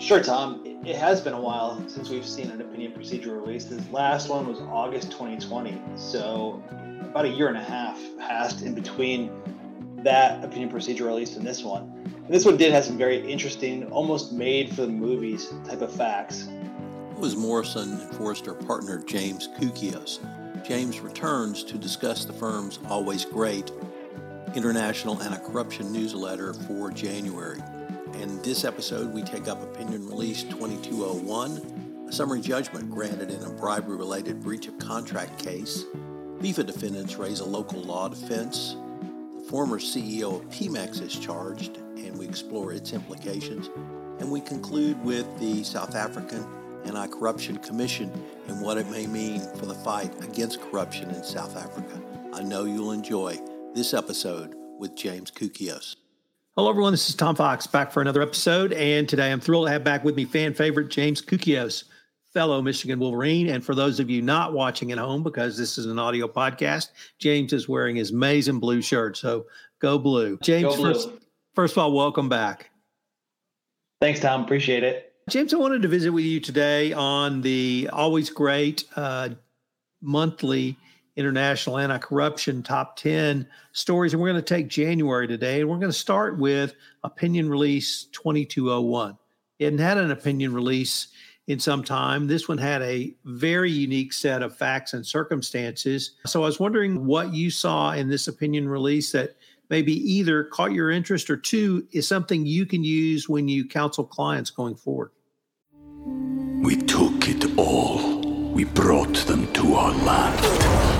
Sure, Tom. It has been a while since we've seen an opinion procedure release. This last one was August 2020, so about a year and a half passed in between that opinion procedure release and this one. And this one did have some very interesting, almost made for the movies type of facts. It was Morrison and Foerster partner James Koukios. James returns to discuss the firm's always great International Anti-Corruption newsletter for January. In this episode, we take up Opinion Release 2201, a summary judgment granted in a bribery-related breach of contract case. FIFA defendants raise a local law defense. The former CEO of Pemex is charged, and we explore its implications. And we conclude with the South African Anti-Corruption Commission and what it may mean for the fight against corruption in South Africa. I know you'll enjoy this episode with James Koukios. Hello, everyone. This is Tom Fox back for another episode. And today I'm thrilled to have back with me fan favorite James Koukios, fellow Michigan Wolverine. And for those of you not watching at home, because this is an audio podcast, James is wearing his maize and blue shirt. So go blue. James, Go blue. First, first of all, welcome back. Thanks, Tom. Appreciate it. James, I wanted to visit with you today on the always great uh, monthly International Anti Corruption Top 10 stories. And we're going to take January today. And we're going to start with Opinion Release 2201. It hadn't had an opinion release in some time. This one had a very unique set of facts and circumstances. So I was wondering what you saw in this opinion release that maybe either caught your interest or two is something you can use when you counsel clients going forward. we took it all. We brought them to our land.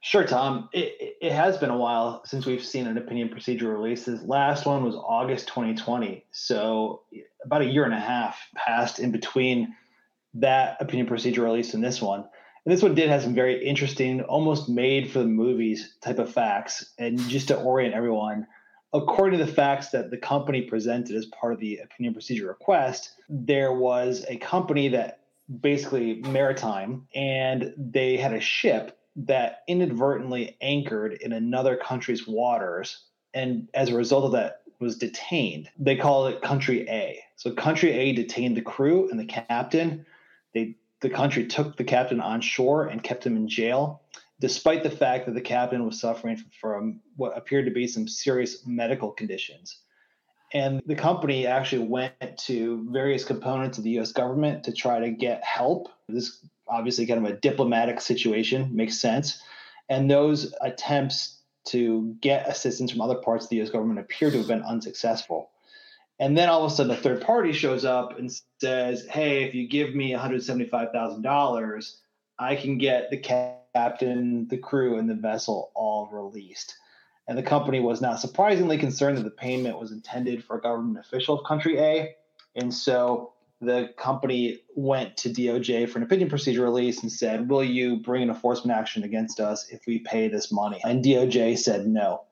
Sure, Tom. It, it- has been a while since we've seen an opinion procedure release. This last one was August 2020. So about a year and a half passed in between that opinion procedure release and this one. And this one did have some very interesting, almost made for the movies type of facts. And just to orient everyone, according to the facts that the company presented as part of the opinion procedure request, there was a company that basically maritime and they had a ship that inadvertently anchored in another country's waters and as a result of that was detained. They call it country a. So country a detained the crew and the captain. They the country took the captain on shore and kept him in jail despite the fact that the captain was suffering from what appeared to be some serious medical conditions. And the company actually went to various components of the US government to try to get help. This obviously kind of a diplomatic situation, makes sense. And those attempts to get assistance from other parts of the US government appear to have been unsuccessful. And then all of a sudden, a third party shows up and says, Hey, if you give me $175,000, I can get the captain, the crew, and the vessel all released. And the company was not surprisingly concerned that the payment was intended for a government official of country A. And so the company went to DOJ for an opinion procedure release and said, Will you bring an enforcement action against us if we pay this money? And DOJ said, No,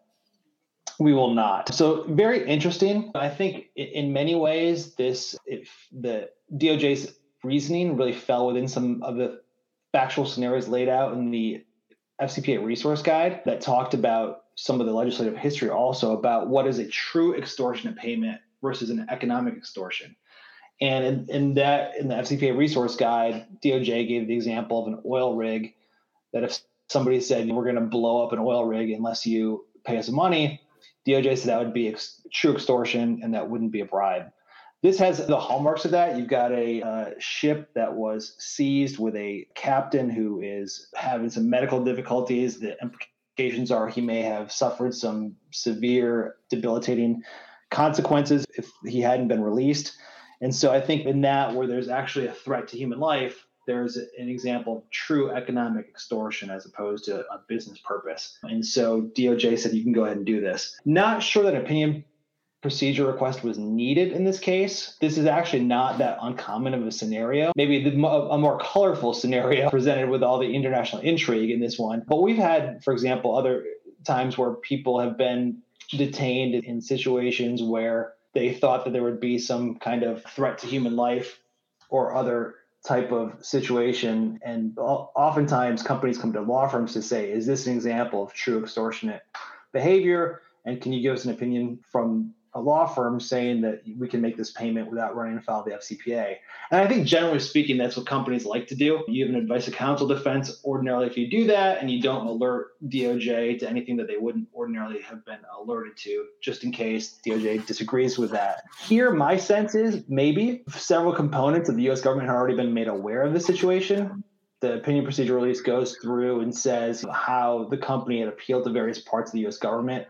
we will not. So, very interesting. I think in many ways, this, if the DOJ's reasoning really fell within some of the factual scenarios laid out in the FCPA resource guide that talked about some of the legislative history also about what is a true extortionate payment versus an economic extortion. And in, in that in the FCPA resource guide, DOJ gave the example of an oil rig that if somebody said we're going to blow up an oil rig unless you pay us money, DOJ said that would be ex- true extortion and that wouldn't be a bribe. This has the hallmarks of that. You've got a uh, ship that was seized with a captain who is having some medical difficulties. The implications are he may have suffered some severe debilitating consequences if he hadn't been released. And so I think in that, where there's actually a threat to human life, there's an example of true economic extortion as opposed to a business purpose. And so DOJ said you can go ahead and do this. Not sure that opinion procedure request was needed in this case. This is actually not that uncommon of a scenario. Maybe the, a more colorful scenario presented with all the international intrigue in this one. But we've had, for example, other times where people have been detained in situations where they thought that there would be some kind of threat to human life or other type of situation. And oftentimes companies come to law firms to say, is this an example of true extortionate behavior? And can you give us an opinion from a law firm saying that we can make this payment without running afoul of the FCPA. And I think generally speaking, that's what companies like to do. You have an advice of counsel defense. Ordinarily, if you do that and you don't alert DOJ to anything that they wouldn't ordinarily have been alerted to, just in case DOJ disagrees with that. Here, my sense is maybe several components of the US government have already been made aware of the situation the opinion procedure release goes through and says how the company had appealed to various parts of the U.S. government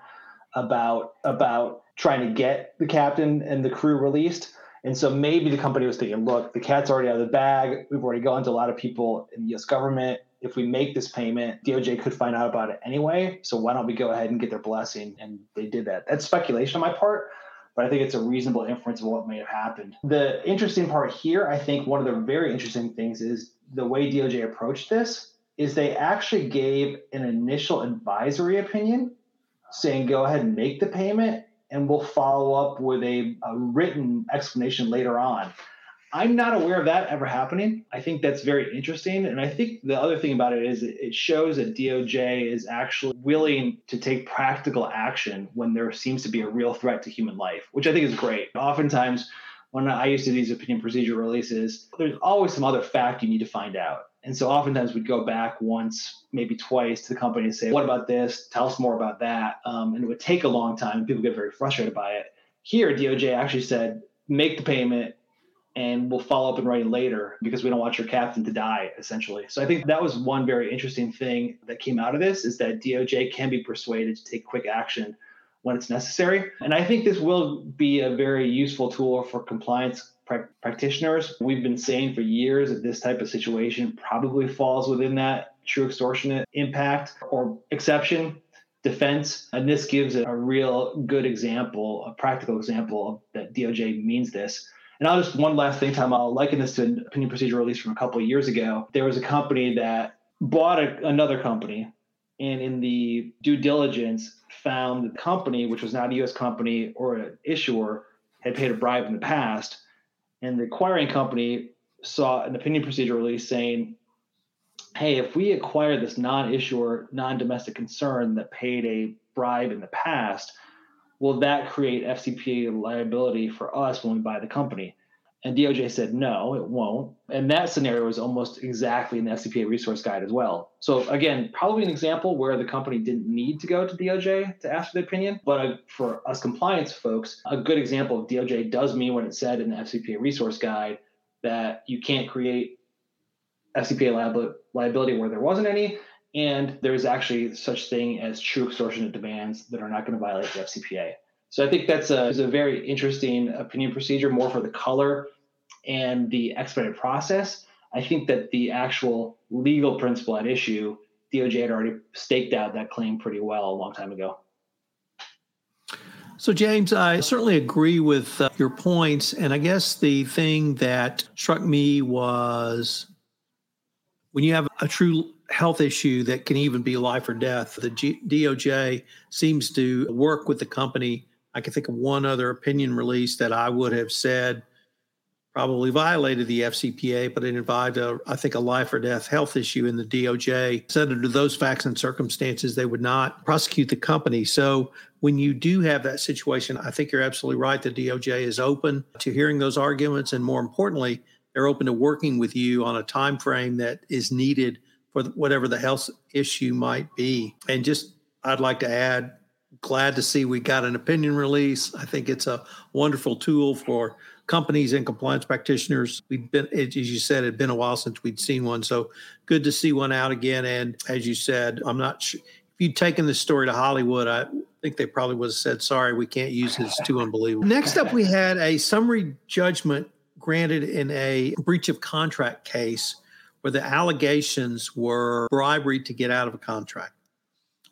about about trying to get the captain and the crew released. And so maybe the company was thinking, look, the cat's already out of the bag. We've already gone to a lot of people in the US government. If we make this payment, DOJ could find out about it anyway. So why don't we go ahead and get their blessing? And they did that. That's speculation on my part, but I think it's a reasonable inference of what may have happened. The interesting part here, I think one of the very interesting things is the way DOJ approached this is they actually gave an initial advisory opinion saying go ahead and make the payment and we'll follow up with a, a, written explanation later on. I'm not aware of that ever happening. I think that's very interesting. And I think the other thing about it is it shows that DOJ is actually willing to take practical action when there seems to be a real threat to human life, which I think is great. Oftentimes, when I used to do these opinion procedure releases, there's always some other fact you need to find out. And so oftentimes we'd go back once, maybe twice to the company and say, what about this? Tell us more about that. Um, and it would take a long time and people get very frustrated by it. Here, DOJ actually said, make the payment and we'll follow up in writing later because we don't want your captain to die, essentially. So I think that was one very interesting thing that came out of this is that DOJ can be persuaded to take quick action when it's necessary. And I think this will be a very useful tool for compliance pra- practitioners. We've been saying for years that this type of situation probably falls within that true extortionate impact or exception defense. And this gives a, real good example, a practical example that DOJ means this. And I'll just one last thing, Tom. I'll liken this to an opinion procedure release from a couple of years ago. There was a company that bought a, another company, and in the due diligence, found the company, which was not a U.S. company or an issuer, had paid a bribe in the past and the acquiring company saw an opinion procedure release saying, hey, if we acquire this non issuer, non domestic concern that paid a bribe in the past, will that create FCPA liability for us when we buy the company? And DOJ said, no, it won't. And that scenario is almost exactly in the FCPA resource guide as well. So, again, probably an example where the company didn't need to go to DOJ to ask for the opinion. But for us compliance folks, a good example of DOJ does mean what it said in the FCPA resource guide that you can't create FCPA liability where there wasn't any. And there's actually such thing as true extortionate demands that are not going to violate the FCPA. So I think that's a, a very interesting opinion procedure, more for the color and the expedited process, I think that the actual legal principle at issue, DOJ had already staked out that claim pretty well a long time ago. So, James, I certainly agree with uh, your points. And I guess the thing that struck me was when you have a true health issue that can even be life or death, the G- DOJ seems to work with the company. I can think of one other opinion release that I would have said probably violated the FCPA, but it involved, a, uh, I think, a life or death health issue in the DOJ. Said under those facts and circumstances, they would not prosecute the company. So when you do have that situation, I think you're absolutely right. The DOJ is open to hearing those arguments, and more importantly, they're open to working with you on a time frame that is needed for whatever the health issue might be. And just, I'd like to add, glad to see we got an opinion release. I think it's a wonderful tool for companies and compliance practitioners. We've been, as you said, it had been a while since we'd seen one. So good to see one out again. And as you said, I'm not sure if you'd taken this story to Hollywood, I think they probably would have said, sorry, we can't use it. It's too unbelievable. Next up, we had a summary judgment granted in a breach of contract case where the allegations were bribery to get out of a contract.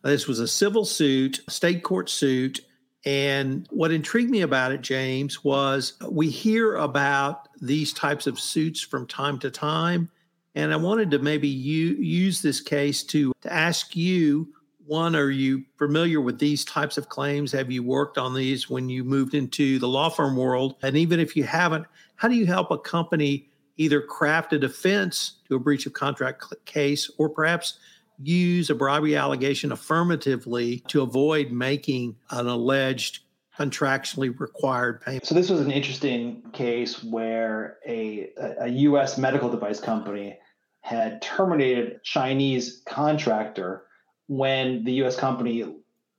This was a civil suit, state court suit and what intrigued me about it, James, was we hear about these types of suits from time to time. And I wanted to maybe use this case to, to ask you one, are you familiar with these types of claims? Have you worked on these when you moved into the law firm world? And even if you haven't, how do you help a company either craft a defense to a breach of contract case or perhaps use a bribery allegation affirmatively to avoid making an alleged contractually required payment. So this was an interesting case where a, a U.S. medical device company had terminated Chinese contractor when the U.S. company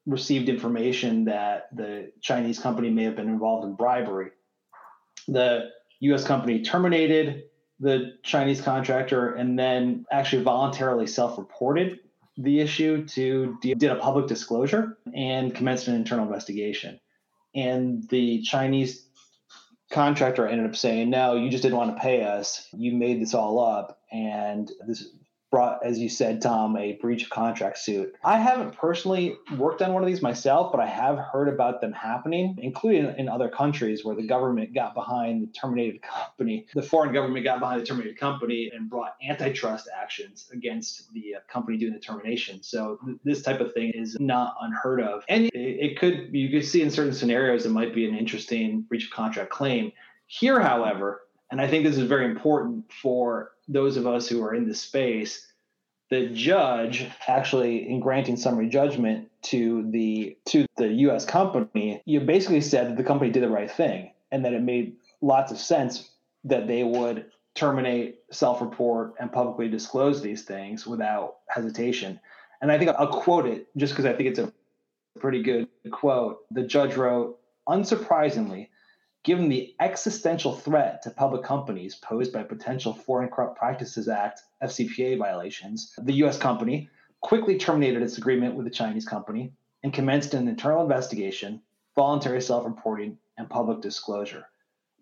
received information that the Chinese company may have been involved in bribery. The U.S. company terminated the Chinese contractor and then actually voluntarily self-reported the issue to did a public disclosure and commenced an internal investigation. And the Chinese contractor ended up saying, "No, you just didn't want to pay us. You made this all up, and this brought, as you said, Tom, a breach of contract suit. I haven't personally worked on one of these myself, but I have heard about them happening, including in other countries where the government got behind the terminated company. The foreign government got behind the terminated company and brought antitrust actions against the uh, company doing the termination. So th- this type of thing is not unheard of. And it, it could, you could see in certain scenarios, it might be an interesting breach of contract claim. Here, however, and I think this is very important for those of us who are in the space, the judge actually in granting summary judgment to the to the US company, you basically said that the company did the right thing and that it made lots of sense that they would terminate, self-report, and publicly disclose these things without hesitation. And I think I'll quote it just because I think it's a pretty good quote. The judge wrote, unsurprisingly, Given the existential threat to public companies posed by potential Foreign Corrupt Practices Act FCPA violations, the U.S. company quickly terminated its agreement with the Chinese company and commenced an internal investigation, voluntary self reporting, and public disclosure.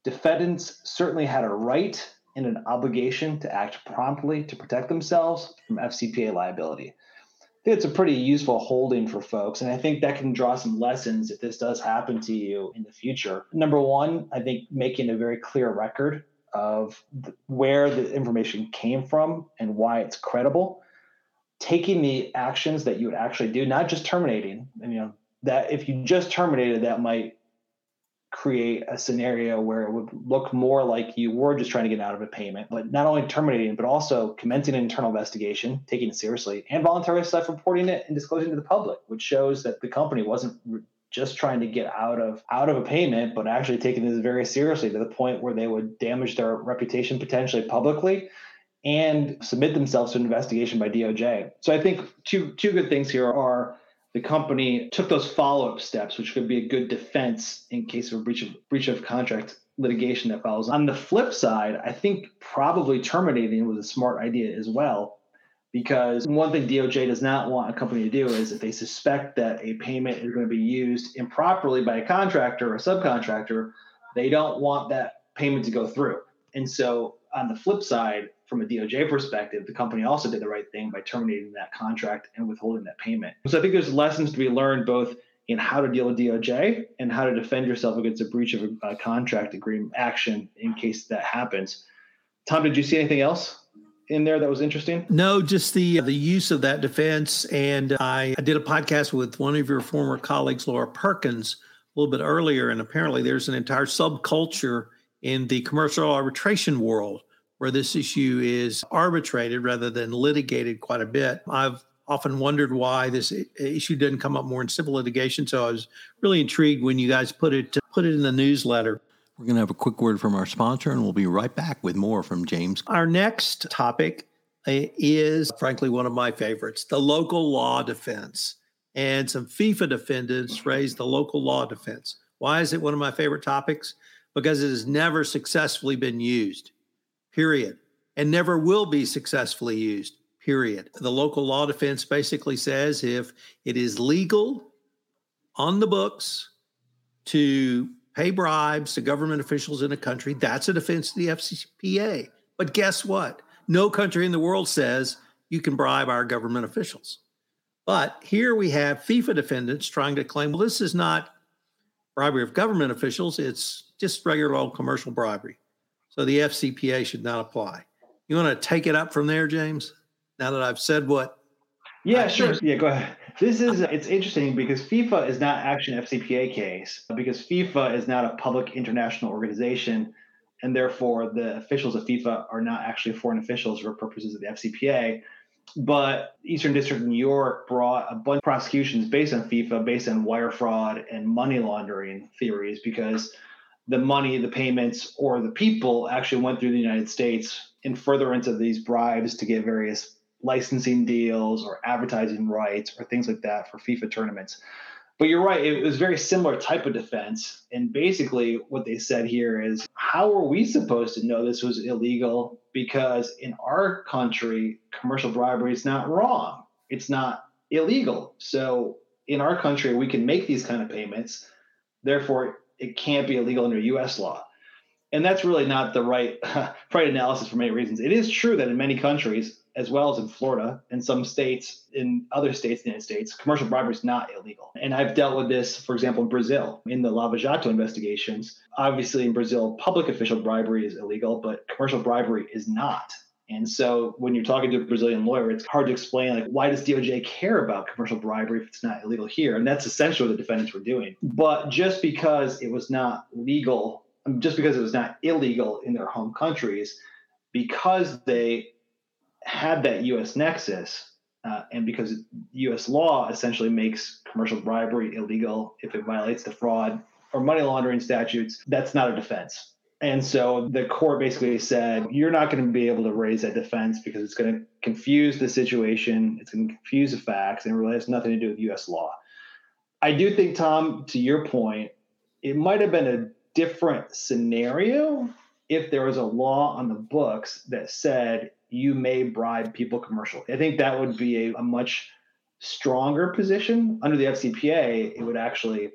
Defendants certainly had a right and an obligation to act promptly to protect themselves from FCPA liability think it's a pretty useful holding for folks. And I think that can draw some lessons if this does happen to you in the future. Number one, I think making a very clear record of where the information came from and why it's credible. Taking the actions that you would actually do, not just terminating. And, you know, that if you just terminated, that might create a scenario where it would look more like you were just trying to get out of a payment, but not only terminating, but also commencing an internal investigation, taking it seriously, and voluntarily self reporting it and disclosing to the public, which shows that the company wasn't just trying to get out of out of a payment, but actually taking this very seriously to the point where they would damage their reputation potentially publicly and submit themselves to an investigation by DOJ. So I think two two good things here are the company took those follow-up steps, which could be a good defense in case of a breach of breach of contract litigation that follows. On the flip side, I think probably terminating was a smart idea as well, because one thing DOJ does not want a company to do is if they suspect that a payment is going to be used improperly by a contractor or a subcontractor, they don't want that payment to go through. And so on the flip side, from a DOJ perspective, the company also did the right thing by terminating that contract and withholding that payment. So I think there's lessons to be learned both in how to deal with DOJ and how to defend yourself against a breach of a, a contract agreement action in case that happens. Tom, did you see anything else? in there that was interesting? No, just the the use of that defense. And I, I, did a podcast with one of your former colleagues, Laura Perkins, a little bit earlier, and apparently there's an entire subculture in the commercial arbitration world, where this issue is arbitrated rather than litigated quite a bit. I've often wondered why this issue didn't come up more in civil litigation. So I was really intrigued when you guys put it put it in the newsletter. We're going to have a quick word from our sponsor, and we'll be right back with more from James. Our next topic uh, is, frankly, one of my favorites: the local law defense. And some FIFA defendants raised the local law defense. Why is it one of my favorite topics? Because it has never successfully been used. Period. And never will be successfully used period. The local law defense basically says if it is legal on the books to pay bribes to government officials in a country, that's a defense to the FCPA. But guess what? No country in the world says you can bribe our government officials. But here we have FIFA defendants trying to claim, well, this is not bribery of government officials, it's just regular old commercial bribery. So the FCPA should not apply. You want to take it up from there, James? now that I've said what. Yeah, I sure. Think. Yeah, go ahead. This is it's interesting because FIFA is not actually an FCPA case because FIFA is not a public international organization, and therefore the officials of FIFA are not actually foreign officials for purposes of the FCPA. But Eastern District of New York brought a bunch of prosecutions based on FIFA, based on wire fraud and money laundering theories, because the money, the payments, or the people actually went through the United States in furtherance of these bribes to get various licensing deals or advertising rights or things like that for FIFA tournaments. But you're right, it was very similar type of defense. And basically, what they said here is how are we supposed to know this was illegal? Because in our country, commercial bribery is not wrong, it's not illegal. So in our country, we can make these kind of payments. Therefore, it can't be illegal under US law. And that's really not the right, right analysis for many reasons. It is true that in many countries, as well as in Florida and some states in other states in the United States, commercial bribery is not illegal. And I've dealt with this, for example, in Brazil in the Lava Jato investigations. Obviously, in Brazil, public official bribery is illegal, but commercial bribery is not. And so when you're talking to a Brazilian lawyer, it's hard to explain like why does DOJ care about commercial bribery if it's not illegal here? And that's essentially what the defendants were doing. But just because it was not legal, just because it was not illegal in their home countries, because they had that U.S. nexus, uh, and because U.S. law essentially makes commercial bribery illegal if it violates the fraud or money laundering statutes, that's not a defense. And so the court basically said, you're not going to be able to raise that defense because it's going to confuse the situation, it's going to confuse the facts, and it really has nothing to do with U.S. law. I do think, Tom, to your point, it might have been a different scenario if there was a law on the books that said you may bribe people commercially. I think that would be a, a much stronger position under the FCPA. It would actually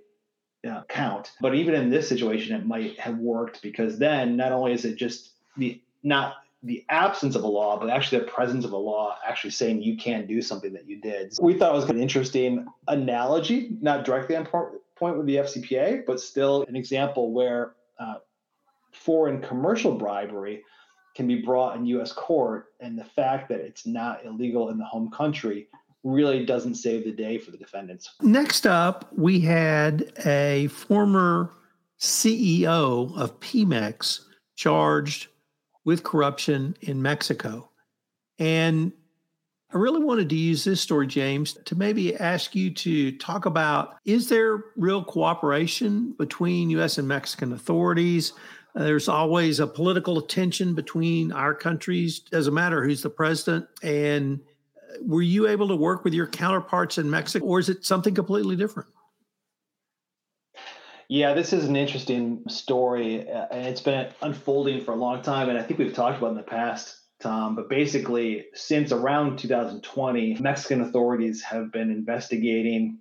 uh, count. But even in this situation, it might have worked because then not only is it just the not the absence of a law, but actually the presence of a law actually saying you can do something that you did. We thought it was an interesting analogy, not directly on point with the FCPA, but still an example where uh, foreign commercial bribery can be brought in U.S. court, and the fact that it's not illegal in the home country really doesn't save the day for the defendants. Next up, we had a former CEO of Pemex charged with corruption in Mexico. And I really wanted to use this story, James, to maybe ask you to talk about is there real cooperation between U.S. and Mexican authorities? There's always a political tension between our countries. Doesn't matter who's the president. And uh, were you able to work with your counterparts in Mexico, or is it something completely different? Yeah, this is an interesting story, uh, and it's been unfolding for a long time. And I think we've talked about in the past, Tom. But basically, since around 2020, Mexican authorities have been investigating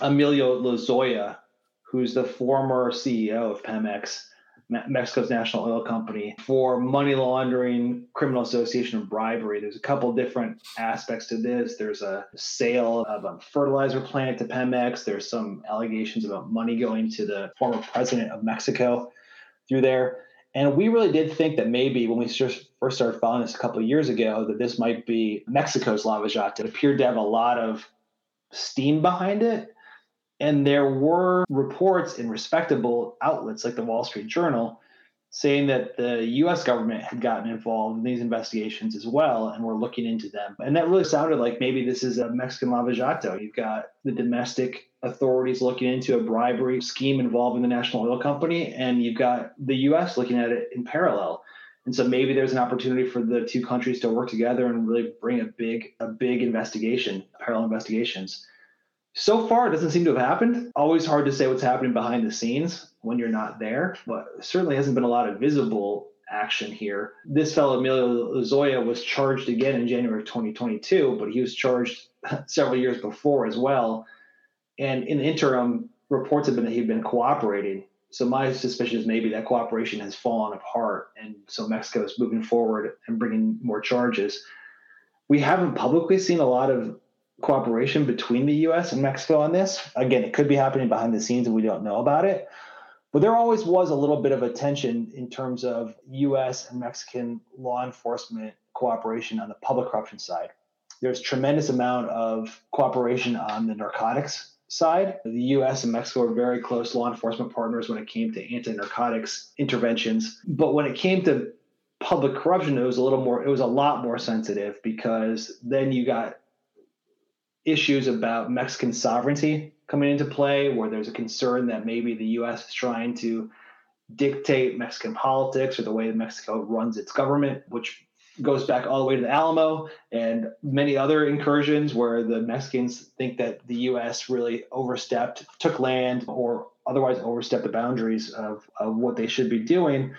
Emilio Lozoya, who's the former CEO of Pemex Mexico's national oil company for money laundering, criminal association, and bribery. There's a couple different aspects to this. There's a sale of a fertilizer plant to Pemex. There's some allegations about money going to the former president of Mexico through there. And we really did think that maybe when we first started following this a couple of years ago, that this might be Mexico's Lava Jato. It appeared to have a lot of steam behind it and there were reports in respectable outlets like the Wall Street Journal saying that the US government had gotten involved in these investigations as well and were looking into them. And that really sounded like maybe this is a Mexican Lava Jato. You've got the domestic authorities looking into a bribery scheme involving the national oil company, and you've got the US looking at it in parallel. And so maybe there's an opportunity for the two countries to work together and really bring a big, a big investigation, parallel investigations. So far, it doesn't seem to have happened. Always hard to say what's happening behind the scenes when you're not there, but certainly hasn't been a lot of visible action here. This fellow, Emilio Lozoya, was charged again in January of 2022, but he was charged several years before as well. And in the interim, reports have been that he'd been cooperating. So my suspicion is maybe that cooperation has fallen apart, and so Mexico is moving forward and bringing more charges. We haven't publicly seen a lot of cooperation between the U.S. and Mexico on this. Again, it could be happening behind the scenes, and we don't know about it. But there always was a little bit of a tension in terms of U.S. and Mexican law enforcement cooperation on the public corruption side. There's tremendous amount of cooperation on the narcotics side. The U.S. and Mexico are very close law enforcement partners when it came to anti-narcotics interventions. But when it came to public corruption, it was a little more. It was a lot more sensitive because then you got issues about Mexican sovereignty coming into play, where there's a concern that maybe the U.S. is trying to dictate Mexican politics or the way that Mexico runs its government, which goes back all the way to the Alamo and many other incursions where the Mexicans think that the U.S. really overstepped, took land, or otherwise overstepped the boundaries of, of what they should be doing.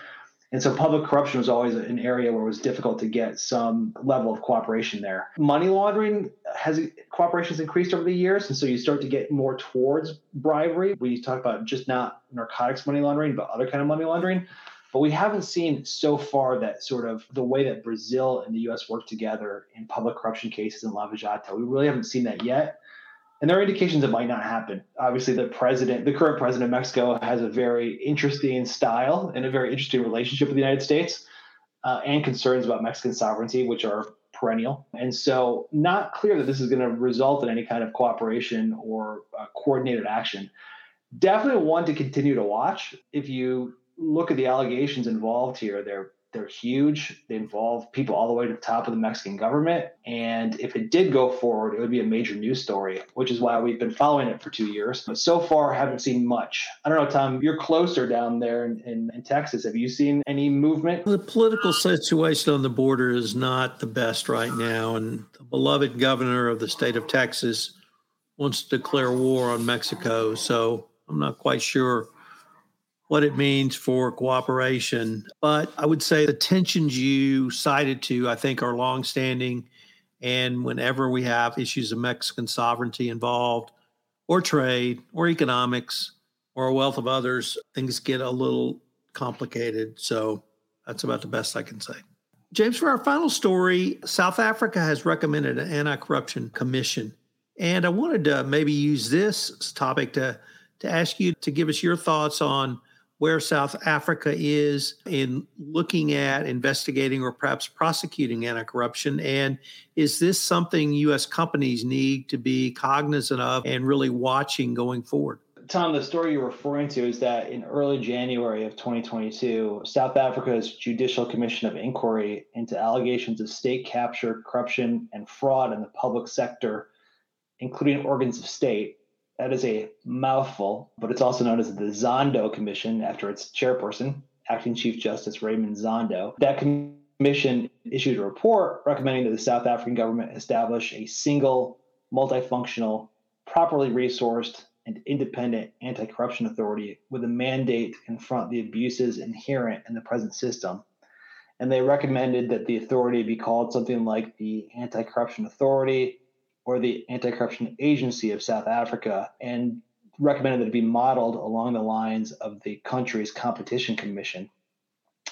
And so public corruption was always an area where it was difficult to get some level of cooperation there. Money laundering has cooperation has increased over the years. And so you start to get more towards bribery. We talk about just not narcotics money laundering, but other kind of money laundering. But we haven't seen so far that sort of the way that Brazil and the US work together in public corruption cases in Lava Jato. We really haven't seen that yet. And there are indications it might not happen. Obviously, the president, the current president of Mexico, has a very interesting style and a very interesting relationship with the United States uh, and concerns about Mexican sovereignty, which are perennial. And so, not clear that this is going to result in any kind of cooperation or uh, coordinated action. Definitely one to continue to watch. If you look at the allegations involved here, they're they're huge. They involve people all the way to the top of the Mexican government. And if it did go forward, it would be a major news story, which is why we've been following it for two years. But so far, haven't seen much. I don't know, Tom, you're closer down there in, in, in Texas. Have you seen any movement? The political situation on the border is not the best right now. And the beloved governor of the state of Texas wants to declare war on Mexico. So I'm not quite sure what it means for cooperation. But I would say the tensions you cited to, I think, are longstanding. And whenever we have issues of Mexican sovereignty involved, or trade, or economics, or a wealth of others, things get a little complicated. So that's about the best I can say. James, for our final story, South Africa has recommended an anti corruption commission. And I wanted to maybe use this topic to, to ask you to give us your thoughts on where South Africa is in looking at investigating or perhaps prosecuting anti corruption? And is this something U.S. companies need to be cognizant of and really watching going forward? Tom, the story you're referring to is that in early January of 2022, South Africa's Judicial Commission of Inquiry into allegations of state capture, corruption, and fraud in the public sector, including organs of state, that is a mouthful, but it's also known as the Zondo Commission after its chairperson, Acting Chief Justice Raymond Zondo. That commission issued a report recommending that the South African government establish a single, multifunctional, properly resourced, and independent anti corruption authority with a mandate to confront the abuses inherent in the present system. And they recommended that the authority be called something like the Anti Corruption Authority or the Anti Corruption Agency of South Africa and recommended that it be modeled along the lines of the country's competition commission.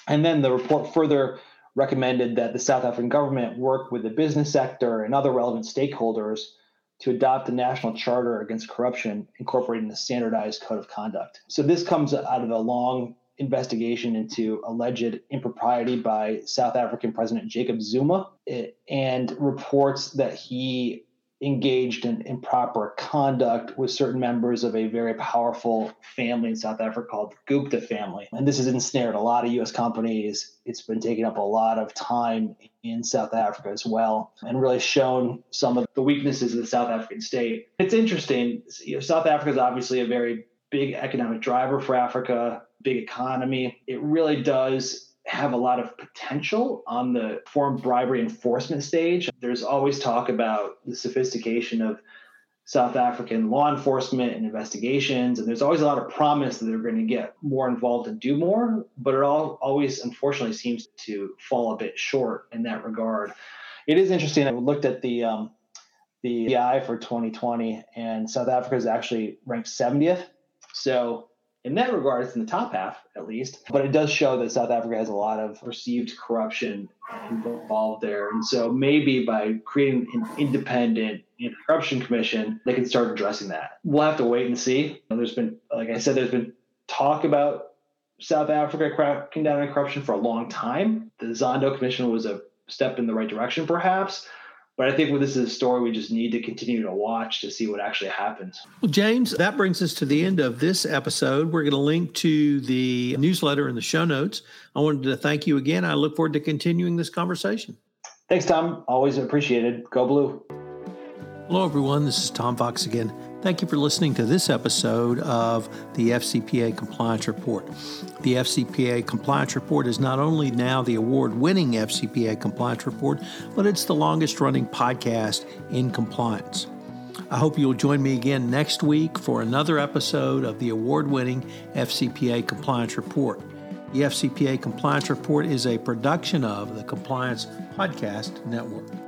And then the report further recommended that the South African government work with the business sector and other relevant stakeholders to adopt a national charter against corruption, incorporating a standardized code of conduct. So this comes out of a long investigation into alleged impropriety by South African President Jacob Zuma eh, and reports that he engaged in improper conduct with certain members of a very powerful family in South Africa called the Gupta family. And this has ensnared a lot of US companies. It's been taking up a lot of time in South Africa as well and really shown some of the weaknesses of the South African state. It's interesting. You know, South Africa is obviously a very big economic driver for Africa, big economy. It really does have a lot of potential on the foreign bribery enforcement stage. There's always talk about the sophistication of South African law enforcement and investigations, and there's always a lot of promise that they're going to get more involved and do more, but it all always unfortunately seems to fall a bit short in that regard. It is interesting. I looked at the um, the PI for 2020, and South Africa is actually ranked 70th. So in that regard, it's in the top half at least. But it does show that South Africa has a lot of perceived corruption involved there. And so maybe by creating an independent anti-corruption commission, they can start addressing that. We'll have to wait and see. There's been, like I said, there's been talk about South Africa cracking down on corruption for a long time. The Zondo Commission was a step in the right direction, perhaps. But I think with this is a story we just need to continue to watch to see what actually happens. Well, James, that brings us to the end of this episode. We're going to link to the newsletter in the show notes. I wanted to thank you again. I look forward to continuing this conversation. Thanks, Tom. Always appreciated. Go Blue. Hello, everyone. This is Tom Fox again. Thank you for listening to this episode of the FCPA Compliance Report. The FCPA Compliance Report is not only now the award winning FCPA Compliance Report, but it's the longest running podcast in compliance. I hope you'll join me again next week for another episode of the award winning FCPA Compliance Report. The FCPA Compliance Report is a production of the Compliance Podcast Network.